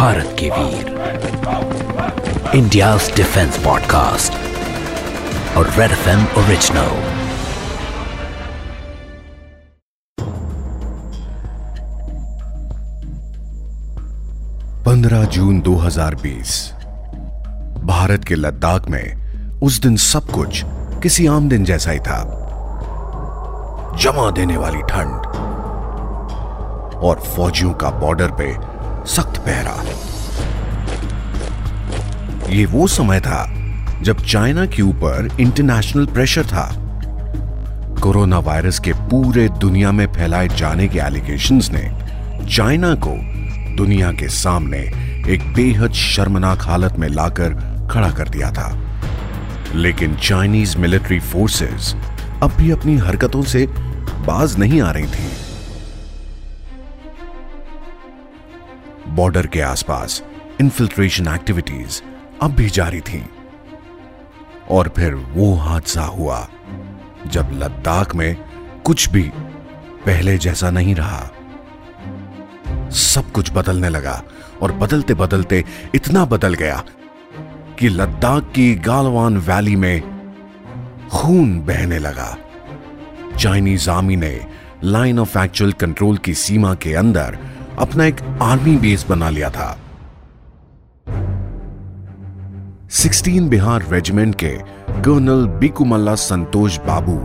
भारत के वीर। India defence podcast और रेड एफ़ एम ओरिजिनल पंद्रह जून 2020 भारत के लद्दाख में उस दिन सब कुछ किसी आम दिन जैसा ही था। जमा देने वाली ठंड और फौजियों का बॉर्डर पे सख्त पहरा। ये वो समय था जब चाइना के ऊपर इंटरनेशनल प्रेशर था। कोरोना वायरस के पूरे दुनिया में फैलाए जाने के एलिगेशंस ने चाइना को दुनिया के सामने एक बेहद शर्मनाक हालत में लाकर खड़ा कर दिया था। लेकिन चाइनीज़ मिलिट्री फोर्सेस अब भी अपनी हरकतों से बाज नहीं आ रही थी। बॉर्डर के आसपास इन्फिल्ट्रेशन एक्टिविटीज़ अब भी जारी थी। और फिर वो हादसा हुआ, जब लद्दाख में कुछ भी पहले जैसा नहीं रहा। सब कुछ बदलने लगा और बदलते बदलते इतना बदल गया कि लद्दाख की गालवान वैली में खून बहने लगा। चाइनीज़ आर्मी ने लाइन ऑफ़ एक्चुअल कंट्रोल की सीमा के अंदर अपना एक आर्मी बेस बना लिया था। 16 बिहार रेजिमेंट के कर्नल बिकुमल्ला संतोष बाबू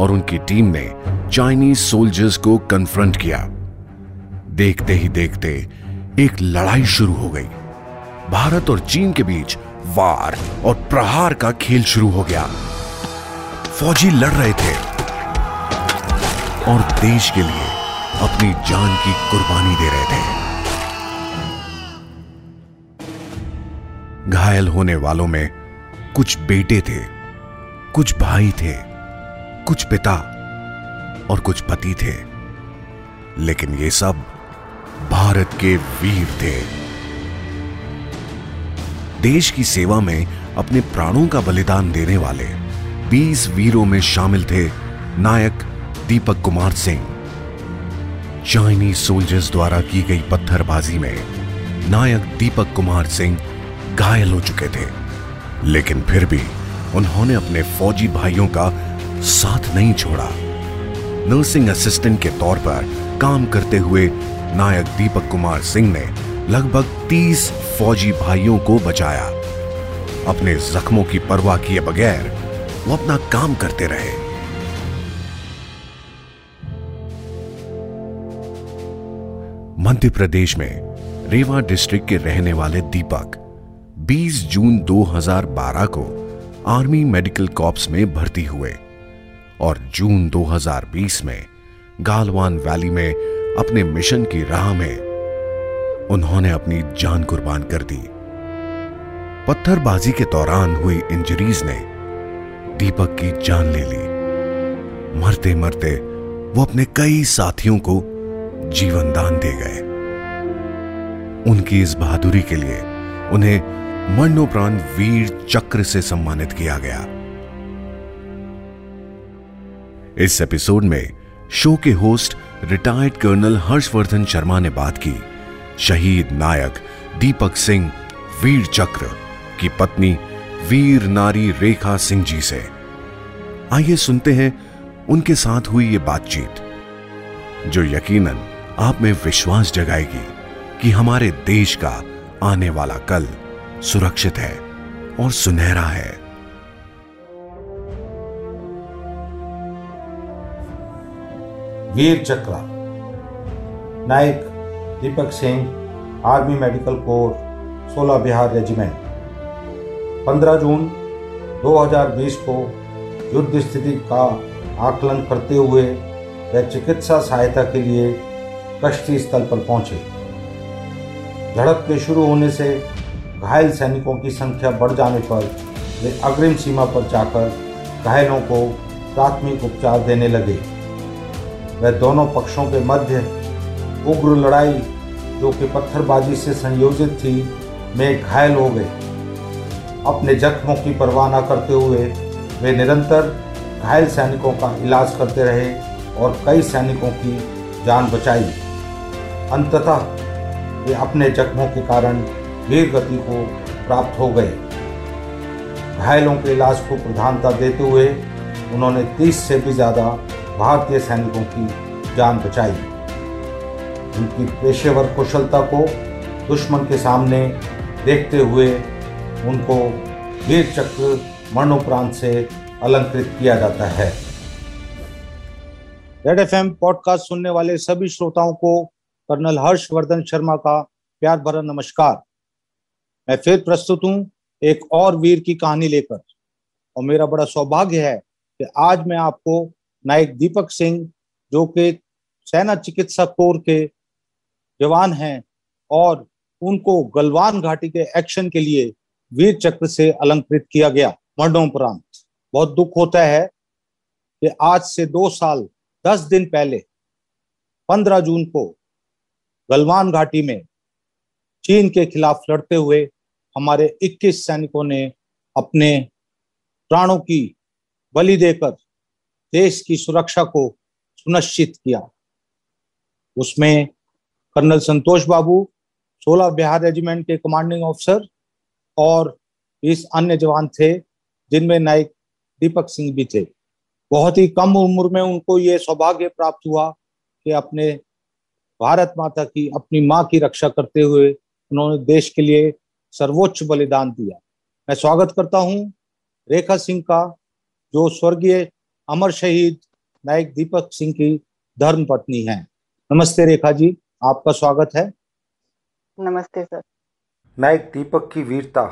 और उनकी टीम ने चाइनीज़ सोल्जर्स को कन्फ्रंट किया। देखते ही देखते एक लड़ाई शुरू हो गई। भारत और चीन के बीच वार और प्रहार का खेल शुरू हो गया। फौजी लड़ रहे थे और देश के लिए अपनी जान की कुर्बानी दे रहे थे। घायल होने वालों में कुछ बेटे थे, कुछ भाई थे, कुछ पिता और कुछ पति थे। लेकिन ये सब भारत के वीर थे। देश की सेवा में अपने प्राणों का बलिदान देने वाले 20 वीरों में शामिल थे नायक दीपक कुमार सिंह। चाइनीज़ सोल्जर्स द्वारा की गई पत्थरबाजी में नायक दीपक कुमार सिंह घायल हो चुके थे। लेकिन फिर भी उन्होंने अपने फौजी भाइयों का साथ नहीं छोड़ा। नर्सिंग असिस्टेंट के तौर पर काम करते हुए नायक दीपक कुमार सिंह ने लगभग 30 फौजी भाइयों को बचाया। अपने जख्मों की परवाह किए बगैर वो अपना काम करते रहे। मध्य प्रदेश में रेवा डिस्ट्रिक्ट के रहने वाले दीपक 20 जून 2012 को आर्मी मेडिकल कॉप्स में भर्ती हुए और जून 2020 में गालवान वैली में अपने मिशन की राह में उन्होंने अपनी जान कुर्बान कर दी। पत्थरबाजी के दौरान हुई इंजरीज ने दीपक की जान ले ली। मरते मरते वो अपने कई साथियों को जीवन दान दे गए। उनकी इस बहादुरी के लिए उन्हें मरणोपरांत वीर चक्र से सम्मानित किया गया। इस एपिसोड में शो के host retired colonel Harshvardhan Sharma ने बात की। शहीद नायक दीपक सिंह, वीर चक्र की पत्नी वीर नारी रेखा सिंह जी से। आइए सुनते हैं उनके साथ हुई ये बातचीत, जो यकीनन आप में विश्वास जगाएगी कि हमारे देश का आने वाला कल सुरक्षित है और सुनहरा है। Vir Chakra, Naik Deepak Singh, army medical corps 16 Bihar regiment. 15 जून 2020 को युद्ध स्थिति का आकलन करते हुए वे चिकित्सा सहायता के लिए कश्ती स्थल पर पहुँचे। झड़प के शुरू होने से घायल सैनिकों की संख्या बढ़ जाने पर वे अग्रिम सीमा पर जाकर घायलों को प्राथमिक उपचार देने लगे। वह दोनों पक्षों के मध्य उग्र लड़ाई, जो कि पत्थरबाजी से संयोजित थी, में घायल हो गए। अपने जख्मों की परवाह न करते हुए वे निरंतर घायल सैनिकों का इलाज करते रहे और कई सैनिकों की जान बचाई। अंततः वे अपने जख्मों के कारण वीर गति को प्राप्त हो गए। घायलों के इलाज को प्रधानता देते हुए उन्होंने 30 से भी ज़्यादा भारतीय सैनिकों की जान बचाई। उनकी पेशेवर कुशलता को दुश्मन के सामने देखते हुए उनको वीर चक्र मरणोपरांत से अलंकृत किया जाता है। रेड एफ़ पॉडकास्ट सुनने वाले सभी श्रोताओं को कर्नल हर्षवर्धन शर्मा का प्यार भरा नमस्कार। मैं फिर प्रस्तुत हूँ एक और वीर की कहानी लेकर। और मेरा बड़ा सौभाग्य है कि आज मैं आपको नायक दीपक सिंह, जो कि सेना चिकित्सा कोर के जवान हैं और उनको गलवान घाटी के एक्शन के लिए वीर चक्र से अलंकृत किया गया, मरणोपरांत। बहुत दुख होता है कि आज से दो साल, दस दिन पहले, पंद्रह जून को गलवान घाटी में चीन के खिलाफ लड़ते हुए हमारे 21 सैनिकों ने अपने प्राणों की बलि देकर देश की सुरक्षा को सुनिश्चित किया। उसमें कर्नल संतोष बाबू 16 बिहार रेजिमेंट के कमांडिंग ऑफिसर और इस अन्य जवान थे, जिनमें नायक दीपक सिंह भी थे। बहुत ही कम उम्र में उनको ये सौभाग्य प्राप्त हुआ कि अपने भारत माता की अपनी माँ की रक्षा करते हुए उन्होंने देश के लिए सर्वोच्च बलिदान दिया। मैं स्वागत करता हूँ रेखा सिंह का जो स्वर्गीय अमर शहीद नायक दीपक सिंह की धर्म पत्नी है। नमस्ते रेखा जी आपका स्वागत है। नमस्ते सर। नायक दीपक की वीरता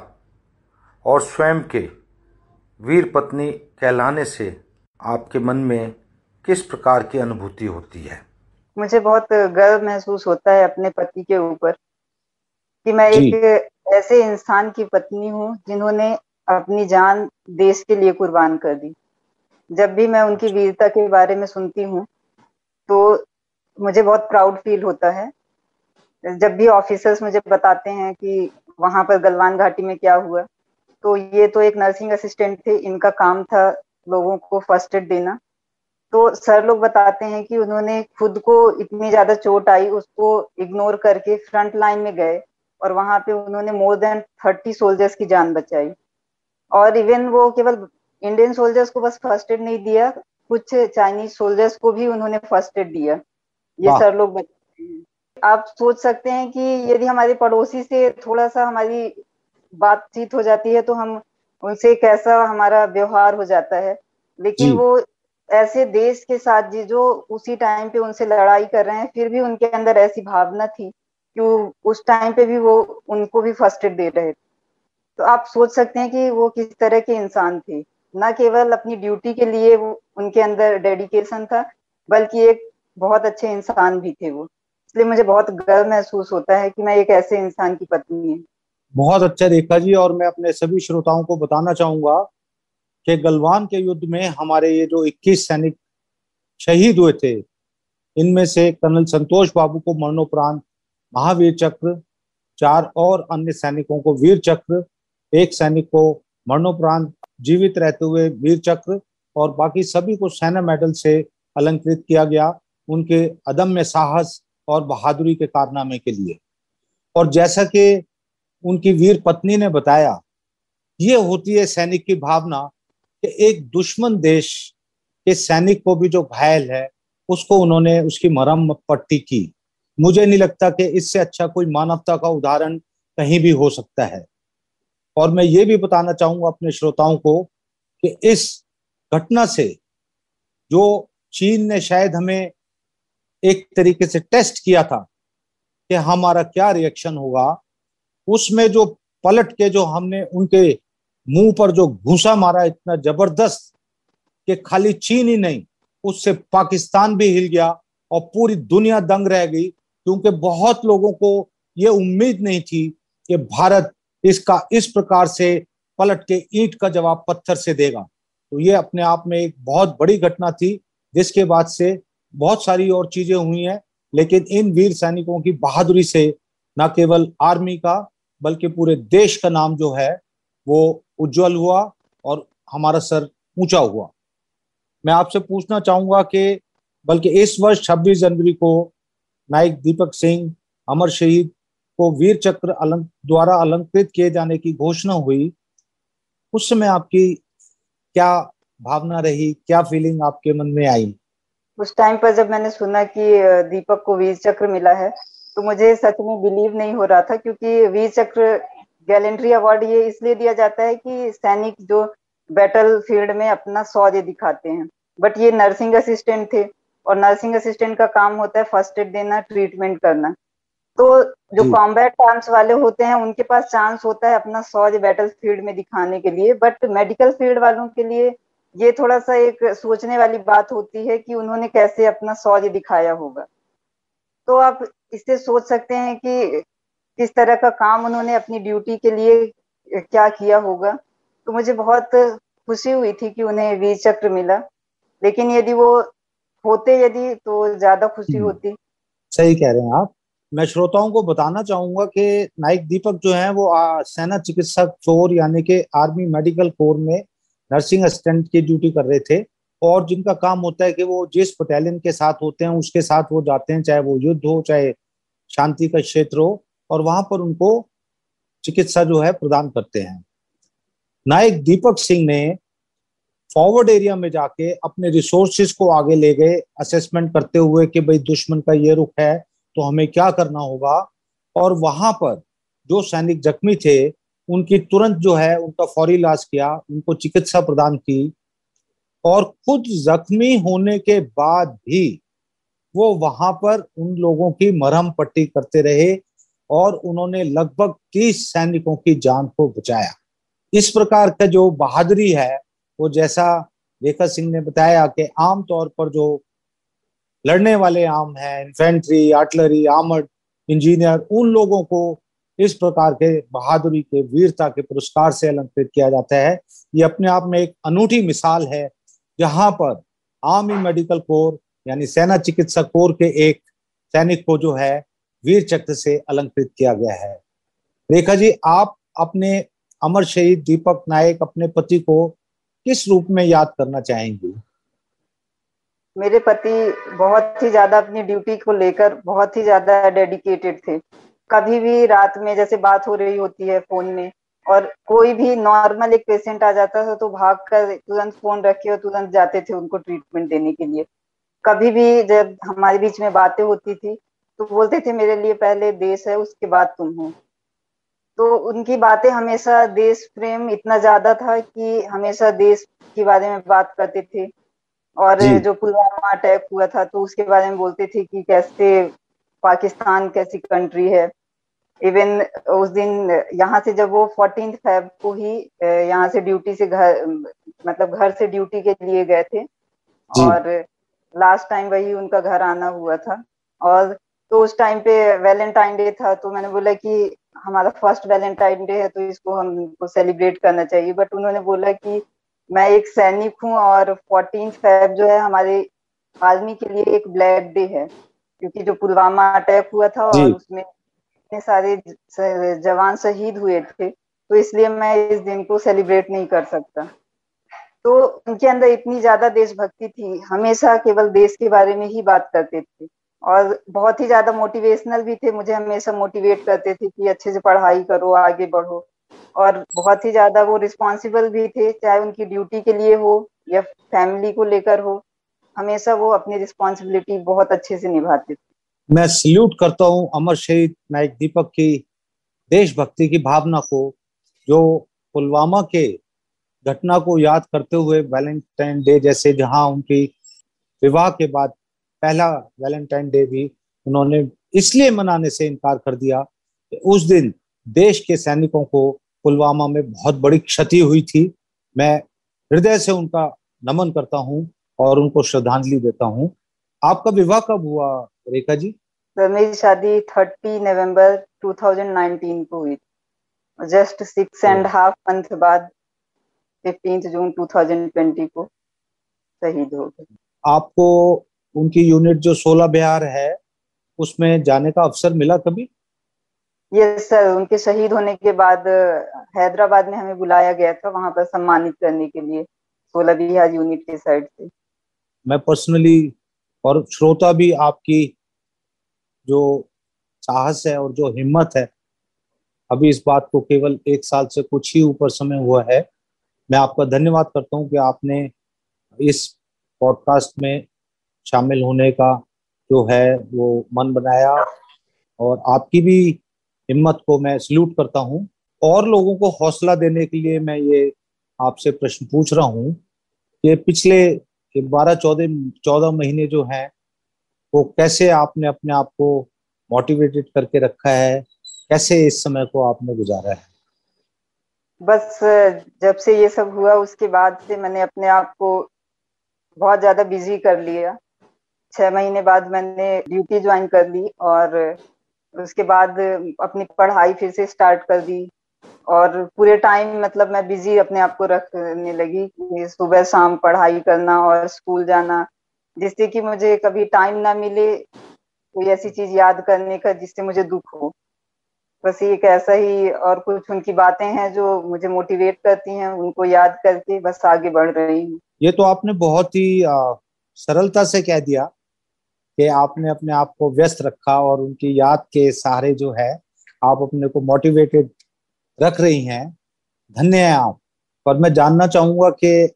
और स्वयं के वीर पत्नी कहलाने से आपके मन में किस प्रकार की अनुभूति होती है? मुझे बहुत गर्व महसूस होता है अपने पति के ऊपर कि मैं एक ऐसे इंसान की पत्नी हूँ जिन्होंने अपनी जान देश के लिए कुर्बान कर दी। जब भी मैं उनकी वीरता के बारे में सुनती हूँ तो मुझे बहुत प्राउड फील होता है। जब भी ऑफिसर्स मुझे बताते हैं कि वहाँ पर गलवान घाटी में क्या हुआ तो ये तो एक नर्सिंग असिस्टेंट थे इनका काम था लोगों को फ़र्स्ट एड देना। तो सर लोग बताते हैं कि उन्होंने खुद को इतनी ज़्यादा चोट आई उसको इग्नोर करके फ्रंट लाइन में गए और वहाँ पे उन्होंने मोर देन थर्टी सोल्जर्स की जान बचाई। और इवन वो केवल इंडियन सोल्जर्स को बस फ़र्स्ट एड नहीं दिया कुछ चाइनीज़ सोल्जर्स को भी उन्होंने फ़र्स्ट एड दिया। ये सर लोग बताते हैं। आप सोच सकते हैं कि यदि हमारे पड़ोसी से थोड़ा सा हमारी बातचीत हो जाती है तो हम उनसे कैसा हमारा व्यवहार हो जाता है। लेकिन वो ऐसे देश के साथ जी जो उसी टाइम पे उनसे लड़ाई कर रहे हैं, फिर भी उनके अंदर ऐसी भावना थी कि उस टाइम पे भी वो उनको भी फ़र्स्ट एड दे रहे थे। तो आप सोच सकते हैं कि वो किस तरह के इंसान थे। न केवल अपनी ड्यूटी के लिए वो उनके अंदर डेडिकेशन था, बल्कि एक बहुत अच्छे इंसान भी थे वो। इसलिए मुझे बहुत गर्व महसूस होता है कि मैं एक ऐसे इंसान की पत्नी है। बहुत अच्छा रेखा जी, और मैं अपने सभी श्रोताओं को बताना चाहूँगा कि गलवान के युद्ध में हमारे ये जो 21 सैनिक शहीद हुए थे, इनमें से कर्नल संतोष बाबू को मरणोपरांत, महावीर चक्र, चार और अन्य सैनिकों को वीर चक्र, एक सैनिक को मरणोपरांत जीवित रहते हुए वीर चक्र, और बाकी सभी को सेना मेडल से अलंकृत किया गया उनके अदम्य साहस और बहादुरी के कारनामे के लिए। और जैसा कि उनकी वीर पत्नी ने बताया, ये होती है सैनिक की भावना कि एक दुश्मन देश के सैनिक को भी जो घायल है, उसको उन्होंने उसकी मरम पट्टी की। मुझे नहीं लगता कि इससे अच्छा कोई मानवता का उदाहरण कहीं भी हो सकता है। और मैं ये भी बताना चाहूँगा अपने श्रोताओं को कि इस घटना से जो चीन ने शायद हमें एक तरीके से टेस्ट किया था कि हमारा क्या रिएक्शन होगा, उसमें जो पलट के जो हमने उनके मुँह पर जो घूसा मारा इतना ज़बरदस्त कि खाली चीन ही नहीं, उससे पाकिस्तान भी हिल गया और पूरी दुनिया दंग रह गई, क्योंकि बहुत लोगों को ये उम्मीद नहीं थी कि भारत इसका इस प्रकार से पलट के ईंट का जवाब पत्थर से देगा। तो ये अपने आप में एक बहुत बड़ी घटना थी, जिसके बाद से बहुत सारी और चीज़ें हुई हैं, लेकिन इन वीर सैनिकों की बहादुरी से न केवल आर्मी का, बल्कि पूरे देश का नाम जो है वो उज्जवल हुआ और हमारा सर ऊँचा हुआ। मैं आपसे पूछना चाहूँगा कि, बल्कि इस वर्ष 26 जनवरी को नायक दीपक सिंह, अमर शहीद को वीर चक्र अलंक, द्वारा अलंकृत किए जाने की घोषणा हुई, उस समय आपकी क्या भावना रही, क्या फीलिंग आपके मन में आई? उस टाइम पर जब मैंने सुना कि दीपक को वीर चक्र मिला है तो मुझे सच में बिलीव नहीं हो रहा था, क्योंकि वीर चक्र गैलेंट्री अवार्ड ये इसलिए दिया जाता है कि सैनिक जो बैटल फ़ील्ड में अपना शौर्य दिखाते हैं। बट ये नर्सिंग असिस्टेंट थे और नर्सिंग असिस्टेंट का काम होता है फ़र्स्ट एड देना ट्रीटमेंट करना। तो जो कॉम्बैट आर्म्स वाले होते हैं उनके पास चांस होता है अपना शौर्य बैटल फ़ील्ड में दिखाने के लिए। बट मेडिकल फ़ील्ड वालों के लिए ये थोड़ा सा एक सोचने वाली बात होती है कि उन्होंने कैसे अपना शौर्य दिखाया होगा। तो आप इससे सोच सकते हैं कि किस तरह का काम उन्होंने अपनी ड्यूटी के लिए क्या किया होगा तो मुझे बहुत खुशी हुई थी कि उन्हें वीर चक्र मिला। लेकिन यदि वो होते यदि तो ज़्यादा खुशी हम्म। होती। सही कह रहे हैं आप। मैं श्रोताओं को बताना चाहूँगा कि नाइक दीपक जो है वो सेना चिकित्सक चोर यानी कि आर्मी मेडिकल कोर में नर्सिंग असिस्टेंट की ड्यूटी कर रहे थे। और जिनका काम होता है कि वो जिस बटालियन के साथ होते हैं उसके साथ वो जाते हैं चाहे वो युद्ध हो चाहे शांति का क्षेत्र हो। और वहाँ पर उनको चिकित्सा जो है प्रदान करते हैं। नायक दीपक सिंह ने फॉरवर्ड एरिया में जाके अपने रिसोर्सेज को आगे ले गए असेसमेंट करते हुए कि भाई दुश्मन का ये रुख है तो हमें क्या करना होगा? और वहाँ पर जो सैनिक जख्मी थे, उनकी तुरंत जो है उनका फौरी इलाज किया, उनको चिकित्सा प्रदान की और खुद जख्मी होने के बाद भी वो वहाँ पर उन लोगों की मरहम पट्टी करते रहे और उन्होंने लगभग तीस सैनिकों की जान को बचाया। इस प्रकार का जो बहादुरी है, वो जैसा रेखा सिंह ने बताया कि आमतौर पर जो लड़ने वाले आम हैं इन्फेंट्री आर्टलरी आर्मड इंजीनियर उन लोगों को इस प्रकार के बहादुरी के, वीरता के पुरस्कार से अलंकृत किया जाता है। ये अपने आप में एक अनूठी मिसाल है, जहाँ पर आर्मी मेडिकल कोर यानी सेना चिकित्सा कोर के एक सैनिक को जो है वीर चक्र से अलंकृत किया गया है। रेखा जी, आप अपने अमर शहीद दीपक नायक अपने पति को किस रूप में याद करना चाहेंगे? मेरे पति बहुत ही ज़्यादा अपनी ड्यूटी को लेकर बहुत ही ज़्यादा डेडिकेटेड थे। कभी भी रात में जैसे बात हो रही होती है फ़ोन में और कोई भी नॉर्मल एक पेशेंट आ जाता था तो भाग कर तुरंत फ़ोन रखे और तुरंत जाते थे उनको ट्रीटमेंट देने के लिए। कभी भी जब हमारे बीच में बातें होती थी तो बोलते थे मेरे लिए पहले देश है उसके बाद तुम हो। तो उनकी बातें हमेशा देश प्रेम इतना ज़्यादा था कि हमेशा देश के बारे में बात करते थे। और जो। पुलवामा अटैक हुआ था तो उसके बारे में बोलते थे कि कैसे पाकिस्तान कैसी कंट्री है। इवन उस दिन यहाँ से जब वो फोर्टीन फेब को ही यहाँ से ड्यूटी से घर मतलब घर से ड्यूटी के लिए गए थे। और लास्ट टाइम वही उनका घर आना हुआ था। और तो उस टाइम पे वैलेंटाइन डे था तो मैंने बोला कि हमारा फ़र्स्ट वैलेंटाइन डे है तो इसको हमको सेलिब्रेट करना चाहिए। बट उन्होंने बोला कि मैं एक सैनिक हूँ और फोर्टीन फेब जो है हमारे आर्मी के लिए एक ब्लैक डे है क्योंकि जो पुलवामा अटैक हुआ था और उसमें इतने सारे जवान शहीद हुए थे तो इसलिए मैं इस दिन को सेलिब्रेट नहीं कर सकता। तो उनके अंदर इतनी ज़्यादा देशभक्ति थी हमेशा केवल देश के बारे में ही बात करते थे। और बहुत ही ज़्यादा मोटिवेशनल भी थे, मुझे हमेशा मोटिवेट करते थे कि अच्छे से पढ़ाई करो, आगे बढ़ो। और बहुत ही ज़्यादा वो रिस्पॉन्सिबल भी थे, चाहे उनकी ड्यूटी के लिए हो या फैमिली को लेकर हो, हमेशा वो अपनी रिस्पॉन्सिबिलिटी बहुत अच्छे से निभाते थे। मैं सल्यूट करता हूँ अमर शहीद नायक दीपक की देशभक्ति की भावना को, जो पुलवामा के घटना को याद करते हुए वैलेंटाइन डे जैसे जहाँ उनकी विवाह के बाद पहला वैलेंटाइन डे भी उन्होंने इसलिए मनाने से इनकार कर दिया कि उस दिन देश के सैनिकों को पुलवामा में बहुत बड़ी क्षति हुई थी। मैं हृदय से उनका नमन करता हूँ और उनको श्रद्धांजलि देता हूँ। आपका विवाह कब हुआ रेखा जी? मेरी शादी थर्टी नवंबर 2019 को हुई just six and half month बाद फिफ्टींथ जून 2020 को शहीद हो गए। आपको उनकी यूनिट जो सोलह बिहार है उसमें जाने का अवसर मिला कभी? यस सर उनके शहीद होने के बाद हैदराबाद में हमें बुलाया गया था वहाँ पर सम्मानित करने के लिए सोलह बिहार यूनिट के साइड से। मैं पर्सनली और श्रोता भी आपकी जो साहस है और जो हिम्मत है अभी इस बात को केवल एक साल से कुछ ही ऊपर समय हुआ है। मैं आपका धन्यवाद करता हूँ कि आपने इस पॉडकास्ट में शामिल होने का जो है वो मन बनाया। और आपकी भी हिम्मत को मैं सल्यूट करता हूँ। और लोगों को हौसला देने के लिए मैं ये आपसे प्रश्न पूछ रहा हूँ कि पिछले बारह, चौदह चौदह महीने जो हैं, वो कैसे आपने अपने आप को मोटिवेटेड करके रखा है? कैसे इस समय को आपने गुजारा है? बस, जब से ये सब हुआ, उसके बाद से मैंने अपने आप को बहुत ज़्यादा बिज़ी कर लिया। छह महीने बाद मैंने ड्यूटी ज्वाइन कर ली और उसके बाद अपनी पढ़ाई फिर से स्टार्ट कर दी। और पूरे टाइम मतलब मैं बिज़ी अपने आप को रखने लगी सुबह शाम पढ़ाई करना और स्कूल जाना, जिससे कि मुझे कभी टाइम ना मिले कोई ऐसी चीज़ याद करने का जिससे मुझे दुख हो। बस एक ऐसा ही और कुछ उनकी बातें हैं जो मुझे मोटिवेट करती हैं, उनको याद करके बस आगे बढ़ रही हूँ। ये तो आपने बहुत ही सरलता से कह दिया। कि आपने अपने आप को व्यस्त रखा और उनकी याद के सहारे जो है आप अपने को मोटिवेटेड रख रही हैं। धन्य है आप। पर मैं जानना चाहूँगा कि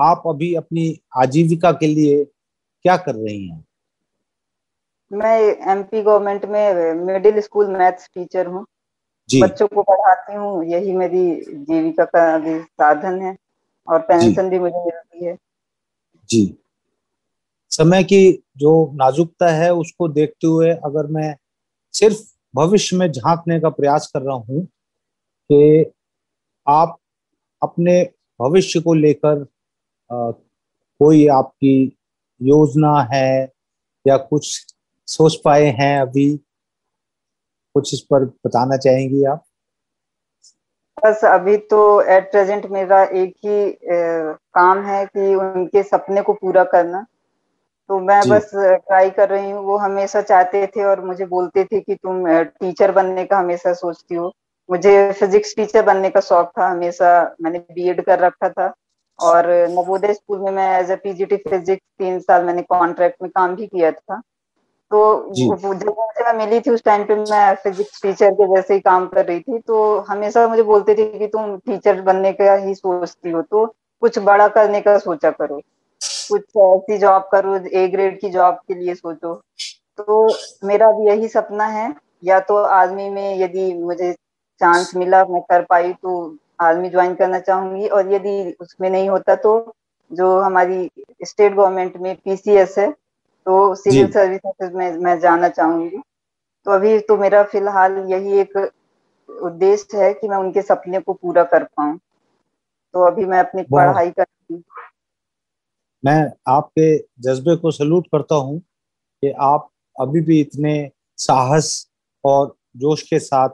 आप अभी अपनी आजीविका के लिए क्या कर रही हैं? मैं एमपी गवर्नमेंट में मिडिल स्कूल मैथ्स टीचर हूँ। बच्चों को पढ़ाती हूँ। यही मेरी जीविका का साधन है और पेंशन भी मुझे मिलती है। जी। समय की जो नाजुकता है उसको देखते हुए अगर मैं सिर्फ़ भविष्य में झांकने का प्रयास कर रहा हूँ कि आप अपने भविष्य को लेकर कोई आपकी योजना है या कुछ सोच पाए हैं अभी कुछ इस पर बताना चाहेंगी आप? बस अभी तो एट प्रेजेंट मेरा एक ही ए, काम है कि उनके सपने को पूरा करना। तो मैं बस ट्राई कर रही हूँ। वो हमेशा चाहते थे और मुझे बोलते थे कि तुम टीचर बनने का हमेशा सोचती हो। मुझे फिजिक्स टीचर बनने का शौक था हमेशा। मैंने बीएड कर रखा था और नवोदय स्कूल में मैं एज ए पीजीटी फिजिक्स तीन साल मैंने कॉन्ट्रैक्ट में काम भी किया था। तो जब मुझे मैं मिली थी उस टाइम पे मैं फिजिक्स टीचर के जैसे ही काम कर रही थी। तो हमेशा मुझे बोलते थे कि तुम टीचर बनने का ही सोचती हो। तो कुछ बड़ा करने का सोचा करो। कुछ ऐसी जॉब करो ए ग्रेड की जॉब के लिए सोचो। तो मेरा भी यही सपना है। या तो आर्मी में यदि मुझे चांस मिला मैं कर पाई तो आर्मी ज्वाइन करना चाहूँगी। और यदि उसमें नहीं होता तो जो हमारी स्टेट गवर्नमेंट में पीसीएस है तो सिविल सर्विसेज़ में मैं जाना चाहूँगी। तो अभी तो मेरा फ़िलहाल यही एक उद्देश्य है कि मैं उनके सपने को पूरा कर पाऊँ। तो अभी मैं अपनी पढ़ाई कर मैं आपके जज्बे को सल्यूट करता हूँ कि आप अभी भी इतने साहस और जोश के साथ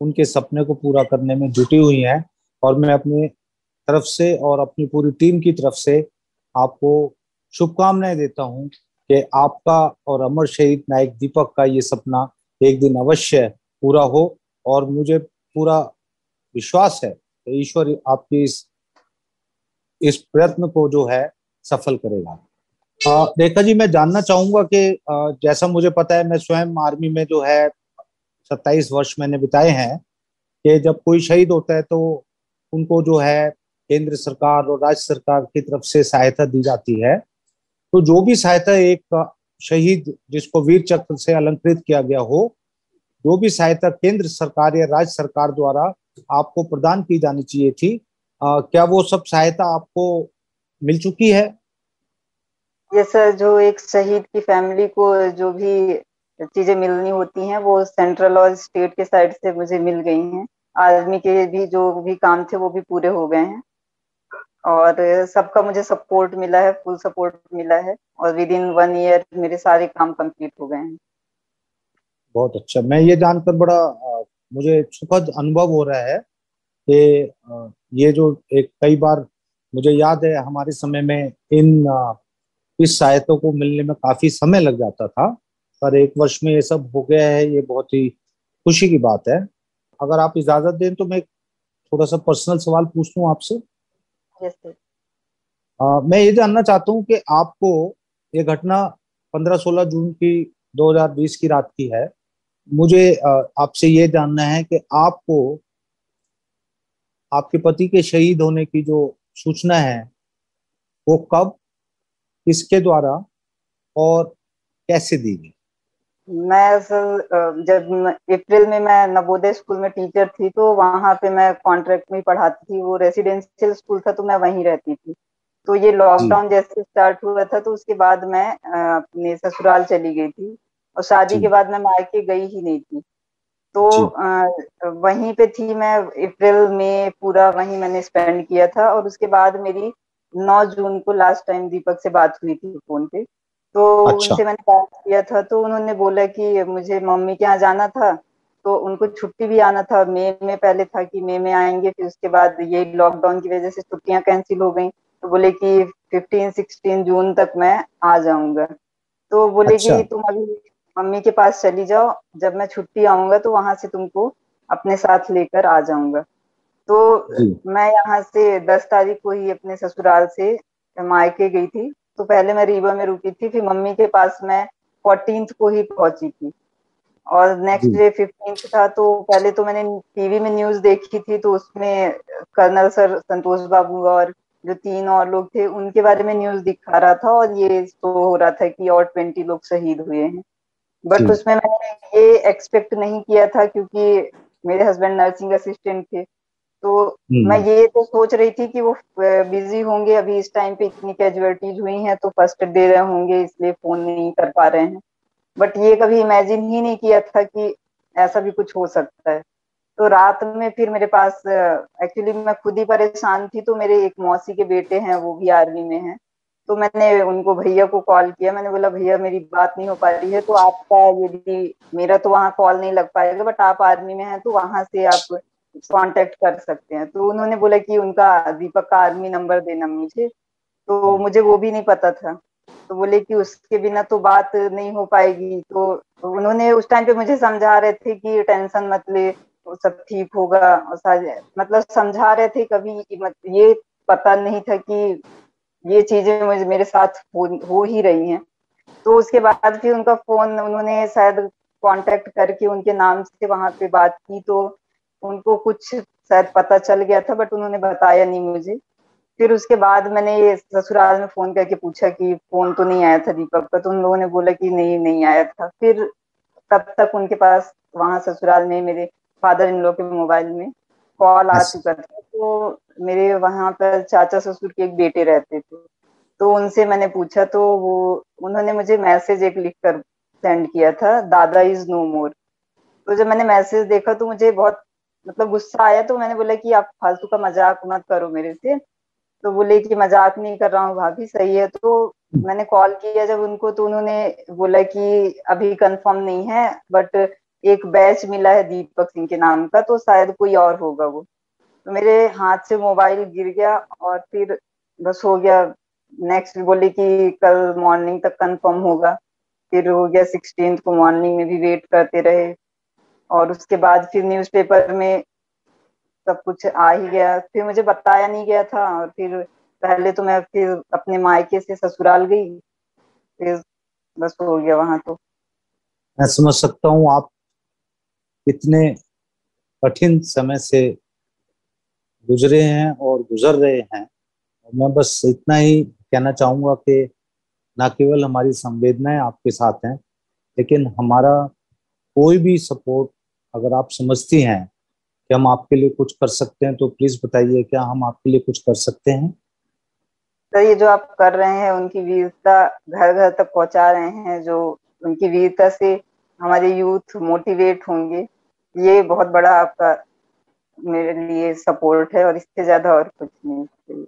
उनके सपने को पूरा करने में जुटी हुई हैं और मैं अपने तरफ़ से और अपनी पूरी टीम की तरफ़ से आपको शुभकामनाएँ देता हूँ कि आपका और अमर शहीद नायक दीपक का ये सपना एक दिन अवश्य पूरा हो और मुझे पूरा विश्वास है ईश्वर आपकी इस इस प्रयत्न को जो है सफल करेगा। रेखा जी मैं जानना चाहूँगा कि जैसा मुझे पता है मैं स्वयं आर्मी में जो है सत्ताईस वर्ष मैंने बिताए हैं कि जब कोई शहीद होता है तो उनको जो है केंद्र सरकार और राज्य सरकार की तरफ़ से सहायता दी जाती है। तो जो भी सहायता एक शहीद जिसको वीर चक्र से अलंकृत किया गया हो जो भी सहायता केंद्र सरकार या राज्य सरकार द्वारा आपको प्रदान की जानी चाहिए थी आ, क्या वो सब सहायता आपको मिल चुकी है? ये सर जो एक शहीद की फैमिली को जो भी चीज़ें मिलनी होती हैं वो सेंट्रल और स्टेट के साइड से मुझे मिल गई हैं। आर्मी के भी जो भी काम थे वो भी पूरे हो गए हैं। और सबका मुझे सपोर्ट मिला है फुल सपोर्ट मिला है। और विद इन वन ईयर मेरे सारे काम कंप्लीट हो गए हैं। बहुत अच्छा। मैं ये जानकर बड़ा मुझे सुखद अनुभव हो रहा है कि ये जो एक कई बार मुझे याद है हमारे समय में इन इस सहायता को मिलने में काफ़ी समय लग जाता था पर एक वर्ष में ये सब हो गया है ये बहुत ही खुशी की बात है। अगर आप इजाज़त दें तो मैं थोड़ा सा पर्सनल सवाल पूछ लूँ आपसे। आ, मैं ये जानना चाहता हूँ कि आपको ये घटना 15-16 जून की 2020 की रात की है। मुझे आपसे ये जानना है कि आपको आपके पति के शहीद होने की जो सूचना है वो कब किसके द्वारा और कैसे दी गई? मैं असल जब अप्रैल में मैं नवोदय स्कूल में टीचर थी तो वहाँ पे मैं कॉन्ट्रैक्ट में पढ़ाती थी। वो रेसिडेंशियल स्कूल था तो मैं वहीं रहती थी। तो ये लॉकडाउन जैसे स्टार्ट हुआ था तो उसके बाद मैं अपने ससुराल चली गई थी। और शादी के बाद मैं मायके गई ही नहीं थी। तो आ, वहीं पे थी मैं अप्रैल में पूरा वहीं मैंने स्पेंड किया था और उसके बाद मेरी 9 जून को लास्ट टाइम दीपक से बात हुई थी फ़ोन पे। तो अच्छा। उनसे मैंने बात किया था तो उन्होंने बोला कि मुझे मम्मी के यहाँ जाना था तो उनको छुट्टी भी आना था। मई में पहले था कि मई में आएँगे फिर उसके बाद ये लॉकडाउन की वजह से छुट्टियाँ कैंसिल हो गई। तो बोले कि फिफ्टीन सिक्सटीन जून तक मैं आ जाऊँगा। तो बोले अच्छा। कि तुम अभी मम्मी के पास चली जाओ। जब मैं छुट्टी आऊँगा तो वहाँ से तुमको अपने साथ लेकर आ जाऊँगा। तो मैं यहाँ से दस तारीख को ही अपने ससुराल से मायके गई थी। तो पहले मैं रीवा में रुकी थी फिर मम्मी के पास मैं फोर्टीन को ही पहुँची थी। और नेक्स्ट डे फिफ्टीन था तो पहले तो मैंने टीवी में न्यूज़ देखी थी तो उसमें कर्नल सर संतोष बाबू और जो तीन और लोग थे उनके बारे में न्यूज़ दिखा रहा था और ये तो हो रहा था कि और ट्वेंटी लोग शहीद हुए हैं। बट उसमें मैंने ये एक्सपेक्ट नहीं किया था क्योंकि मेरे हस्बैंड नर्सिंग असिस्टेंट थे। तो हम्म। मैं ये तो सोच रही थी कि वो बिज़ी होंगे। अभी इस टाइम पे इतनी कैजुअलिटीज हुई हैं तो फ़र्स्ट दे रहे होंगे इसलिए फ़ोन नहीं कर पा रहे हैं। बट ये कभी इमेजिन ही नहीं किया था कि ऐसा भी कुछ हो सकता है। तो रात में फिर मेरे पास एक्चुअली मैं खुद ही परेशान थी तो मेरे एक मौसी के बेटे हैं वो भी आर्मी में हैं। तो मैंने उनको भैया को कॉल किया। मैंने बोला भैया मेरी बात नहीं हो पा रही है तो आपका यदि मेरा तो वहाँ कॉल नहीं लग पाएगा बट आप आर्मी में हैं तो वहाँ से आप कांटेक्ट कर सकते हैं। तो उन्होंने बोला कि उनका दीपक का आर्मी नंबर देना मुझे। तो मुझे वो भी नहीं पता था। तो बोले कि उसके बिना तो बात नहीं हो पाएगी। तो, उन्होंने उस टाइम पे मुझे समझा रहे थे कि टेंशन मत ले सब ठीक होगा। और मतलब समझा रहे थे कभी ये पता नहीं था कि ये चीज़ें मुझे मेरे साथ हो, हो ही रही हैं। तो उसके बाद फिर उनका फ़ोन उन्होंने शायद कांटेक्ट करके उनके नाम से वहाँ पे बात की तो उनको कुछ शायद पता चल गया था बट उन्होंने बताया नहीं मुझे। फिर उसके बाद मैंने ससुराल में फ़ोन करके पूछा कि फ़ोन तो नहीं आया था दीपक का तो उन लोगों ने बोला कि नहीं नहीं आया था। फिर तब तक उनके पास वहाँ ससुराल में मेरे फादर इन लोग के मोबाइल में कॉल आ चुका था तो मेरे वहाँ पर चाचा ससुर के एक बेटे रहते थे। तो उनसे मैंने पूछा तो वो उन्होंने मुझे मैसेज एक लिख कर सेंड किया था दादा इज़ नो मोर। तो जब मैंने मैसेज देखा तो मुझे बहुत मतलब गुस्सा आया तो मैंने बोला कि आप फालतू का मज़ाक मत करो मेरे से। तो बोले कि मज़ाक नहीं कर रहा हूँ भाभी सही है। तो मैंने कॉल किया जब उनको तो उन्होंने बोला कि अभी कंफर्म नहीं है बट एक बैच मिला है दीपक सिंह के नाम का तो शायद कोई और होगा वो। तो मेरे हाथ से मोबाइल गिर गया और फिर बस हो गया नेक्स्ट बोले कि कल मॉर्निंग तक कंफर्म होगा। फिर हो गया सिक्सटीन को मॉर्निंग में भी वेट करते रहे। और उसके बाद फिर न्यूज़पेपर में सब कुछ आ ही गया। फिर मुझे बताया नहीं गया था और फिर पहले तो मैं फिर अपने मायके से ससुराल गई। फिर बस हो गया वहाँ तो। मैं समझ सकता हूँ आप इतने कठिन समय से गुजरे हैं और गुजर रहे हैं। मैं बस इतना ही कहना चाहूँगा कि ना केवल हमारी संवेदनाएँ आपके साथ हैं, लेकिन हमारा कोई भी सपोर्ट अगर आप समझती हैं कि हम आपके लिए कुछ कर सकते हैं तो प्लीज़ बताइए, क्या हम आपके लिए कुछ कर सकते हैं? तो ये जो आप कर रहे हैं, उनकी वीरता घर घर तक पहुँचा रहे हैं, जो उनकी वीरता से हमारे यूथ मोटिवेट होंगे। ये बहुत बड़ा आपका मेरे लिए सपोर्ट है और इससे ज़्यादा और कुछ नहीं चाहिए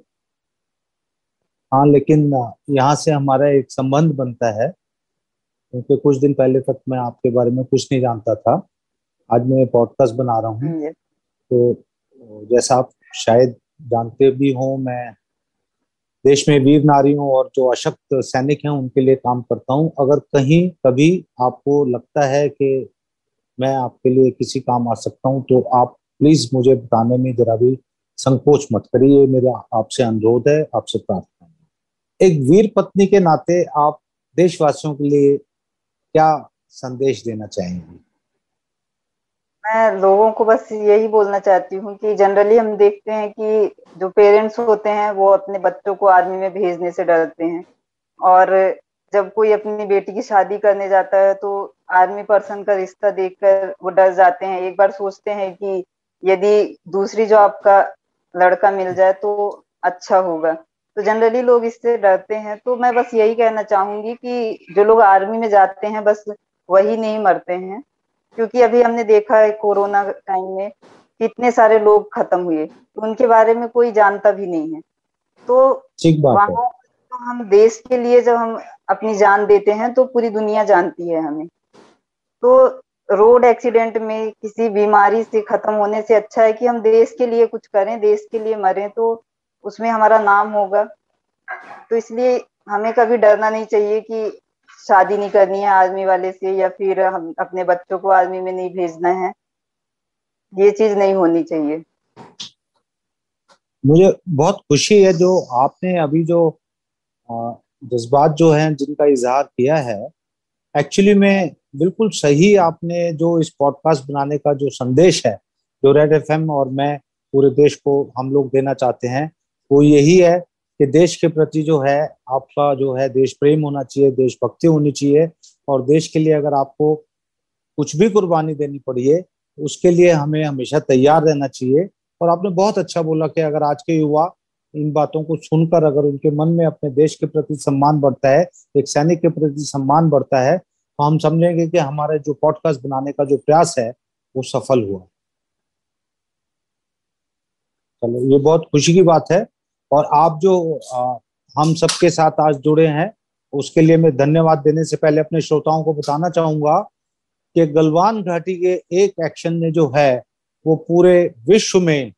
हाँ लेकिन यहाँ से हमारा एक संबंध बनता है। क्योंकि कुछ दिन पहले तक मैं आपके बारे में कुछ नहीं जानता था। आज मैं पॉडकास्ट बना रहा हूँ। तो जैसा आप शायद जानते भी हो मैं देश में वीर नारियों और जो अशक्त सैनिक हैं उनके लिए काम करता हूँ। अगर कहीं कभी आपको लगता है कि मैं आपके लिए किसी काम आ सकता हूँ तो आप प्लीज़ मुझे बताने में जरा भी संकोच मत करिए। मेरा आपसे अनुरोध है, आपसे प्रार्थना है। एक वीर पत्नी के नाते आप देशवासियों के लिए क्या संदेश देना चाहेंगे? मैं लोगों को बस यही बोलना चाहती हूँ कि जनरली हम देखते हैं कि जो पेरेंट्स होते हैं, वो अपने बच्चों को आर्मी में भेजने से डरते हैं। और जब कोई अपनी बेटी की शादी करने जाता है तो आर्मी पर्सन का रिश्ता देखकर वो डर जाते हैं। एक बार सोचते हैं कि यदि दूसरी जॉब का लड़का मिल जाए तो अच्छा होगा। तो जनरली लोग इससे डरते हैं। तो मैं बस यही कहना चाहूँगी कि जो लोग आर्मी में जाते हैं बस वही नहीं मरते हैं। क्योंकि अभी हमने देखा है कोरोना टाइम में कितने सारे लोग खत्म हुए। तो उनके बारे में कोई जानता भी नहीं है। तो वहाँ हम देश के लिए जब हम अपनी जान देते हैं तो पूरी दुनिया जानती है हमें। तो रोड एक्सीडेंट में किसी बीमारी से खत्म होने से अच्छा है कि हम देश के लिए कुछ करें, देश के लिए मरें तो उसमें हमारा नाम होगा। तो इसलिए हमें कभी डरना नहीं चाहिए कि शादी नहीं करनी है आर्मी वाले से, या फिर हम अपने बच्चों को आर्मी में नहीं भेजना है। ये चीज़ नहीं होनी चाहिए। मुझे बहुत खुशी है जो आपने अभी जो जज्बात जो हैं, जिनका इजहार किया है एक्चुअली में बिल्कुल सही आपने जो इस पॉडकास्ट बनाने का जो संदेश है, जो रेड एफएम और मैं पूरे देश को हम लोग देना चाहते हैं, वो यही है कि देश के प्रति जो है, आपका जो है, देश प्रेम होना चाहिए देशभक्ति होनी चाहिए, और देश के लिए अगर आपको कुछ भी कुर्बानी देनी पड़ी है उसके लिए हमें हमेशा तैयार रहना चाहिए। और आपने बहुत अच्छा बोला कि अगर आज के युवा इन बातों को सुनकर अगर उनके मन में अपने देश के प्रति सम्मान बढ़ता है एक सैनिक के प्रति सम्मान बढ़ता है तो हम समझेंगे कि हमारे जो पॉडकास्ट बनाने का जो प्रयास है वो सफल हुआ। चलो ये बहुत खुशी की बात है। और आप जो आ, हम सबके साथ आज जुड़े हैं उसके लिए मैं धन्यवाद देने से पहले अपने श्रोताओं को बताना चाहूँगा कि गलवान घाटी के एक एक्शन ने जो है वो पूरे विश्व में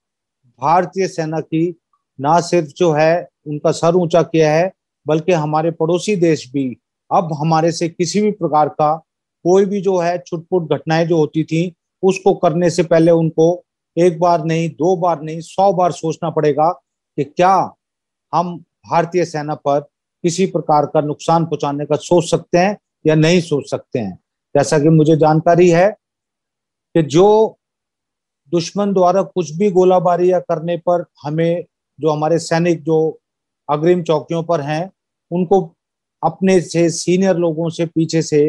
भारतीय सेना की ना सिर्फ़ जो है उनका सर ऊँचा किया है, बल्कि हमारे पड़ोसी देश भी। अब हमारे से किसी भी प्रकार का कोई भी जो है छुटपुट घटनाएँ जो होती थी, उसको करने से पहले उनको एक बार नहीं, दो बार नहीं, सौ बार सोचना पड़ेगा कि क्या हम भारतीय सेना पर किसी प्रकार का नुकसान पहुँचाने का सोच सकते हैं या नहीं सोच सकते हैं। जैसा कि मुझे जानकारी है कि जो दुश्मन द्वारा कुछ भी गोलाबारी या करने पर हमें जो हमारे सैनिक जो अग्रिम चौकियों पर हैं, उनको अपने से सीनियर लोगों से पीछे से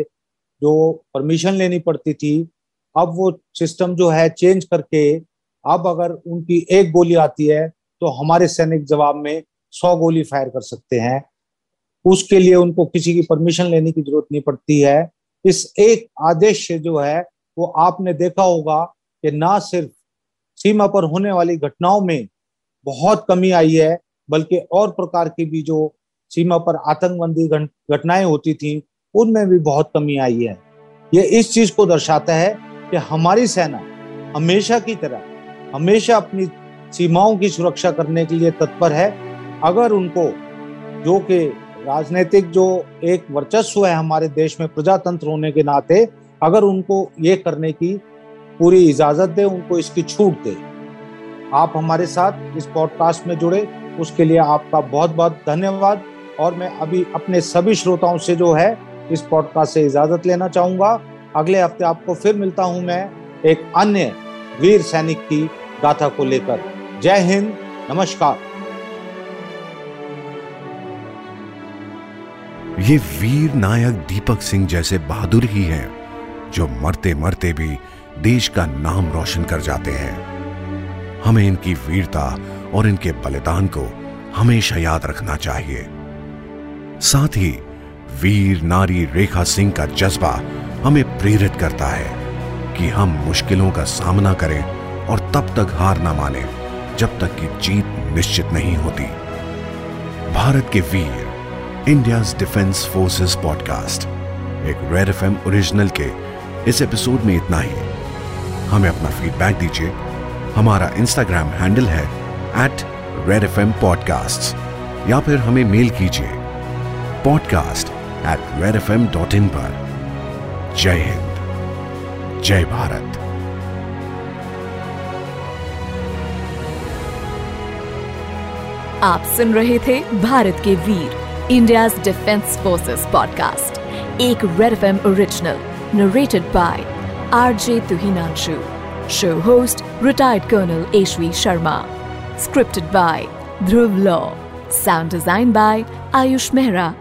जो परमिशन लेनी पड़ती थी, अब वो सिस्टम जो है चेंज करके, अब अगर उनकी एक गोली आती है तो हमारे सैनिक जवाब में सौ गोली फायर कर सकते हैं। उसके लिए उनको किसी की परमिशन लेने की ज़रूरत नहीं पड़ती है। इस एक आदेश से जो है, वो आपने देखा होगा कि ना सिर्फ़ सीमा पर होने वाली घटनाओं में बहुत कमी आई है, बल्कि और प्रकार की भी जो सीमा पर आतंकवादी घटनाएँ होती थी, उनमें भी बहुत कमी आई है। ये इस चीज़ को दर्शाता है कि हमारी सेना हमेशा की तरह, हमेशा अपनी सीमाओं की सुरक्षा करने के लिए तत्पर है। अगर उनको, जो कि राजनीतिक जो एक वर्चस्व है हमारे देश में प्रजातंत्र होने के नाते, अगर उनको ये करने की पूरी इजाज़त दे, उनको इसकी छूट दे। आप हमारे साथ इस पॉडकास्ट में जुड़े। उसके लिए आपका बहुत बहुत धन्यवाद। और मैं अभी अपने सभी श्रोताओं से जो है, इस पॉडकास्ट से इजाज़त लेना चाहूँगा। अगले हफ़्ते आपको फिर मिलता हूँ मैं एक अन्य वीर सैनिक की गाथा को लेकर। जय हिंद। नमस्कार। ये वीर नायक दीपक सिंह जैसे बहादुर ही हैं, जो मरते मरते भी देश का नाम रोशन कर जाते हैं। हमें इनकी वीरता और इनके बलिदान को हमेशा याद रखना चाहिए। साथ ही, वीर, नारी, रेखा सिंह का जज्बा हमें प्रेरित करता है कि हम मुश्किलों का सामना करें और तब तक हार ना माने, जब तक कि जीत निश्चित नहीं होती। भारत के वीर इंडिया डिफेंस फोर्सेस पॉडकास्ट एक रेड एफ़ ओरिजिनल के इस एपिसोड में इतना ही। हमें अपना फीडबैक दीजिए हमारा इंस्टाग्राम हैंडल है at red F M podcast या फिर हमें मेल कीजिए podcast at red F M dot in पर. जय हिंद, जय भारत. आप सुन रहे थे भारत के वीर इंडिया डिफेंस फोर्सेस पॉडकास्ट एक red F M original narrated by RJ Tuhinanshu Show host retired Colonel Ashvi Sharma. Scripted by Dhruv Law. Sound designed by Ayush Mehra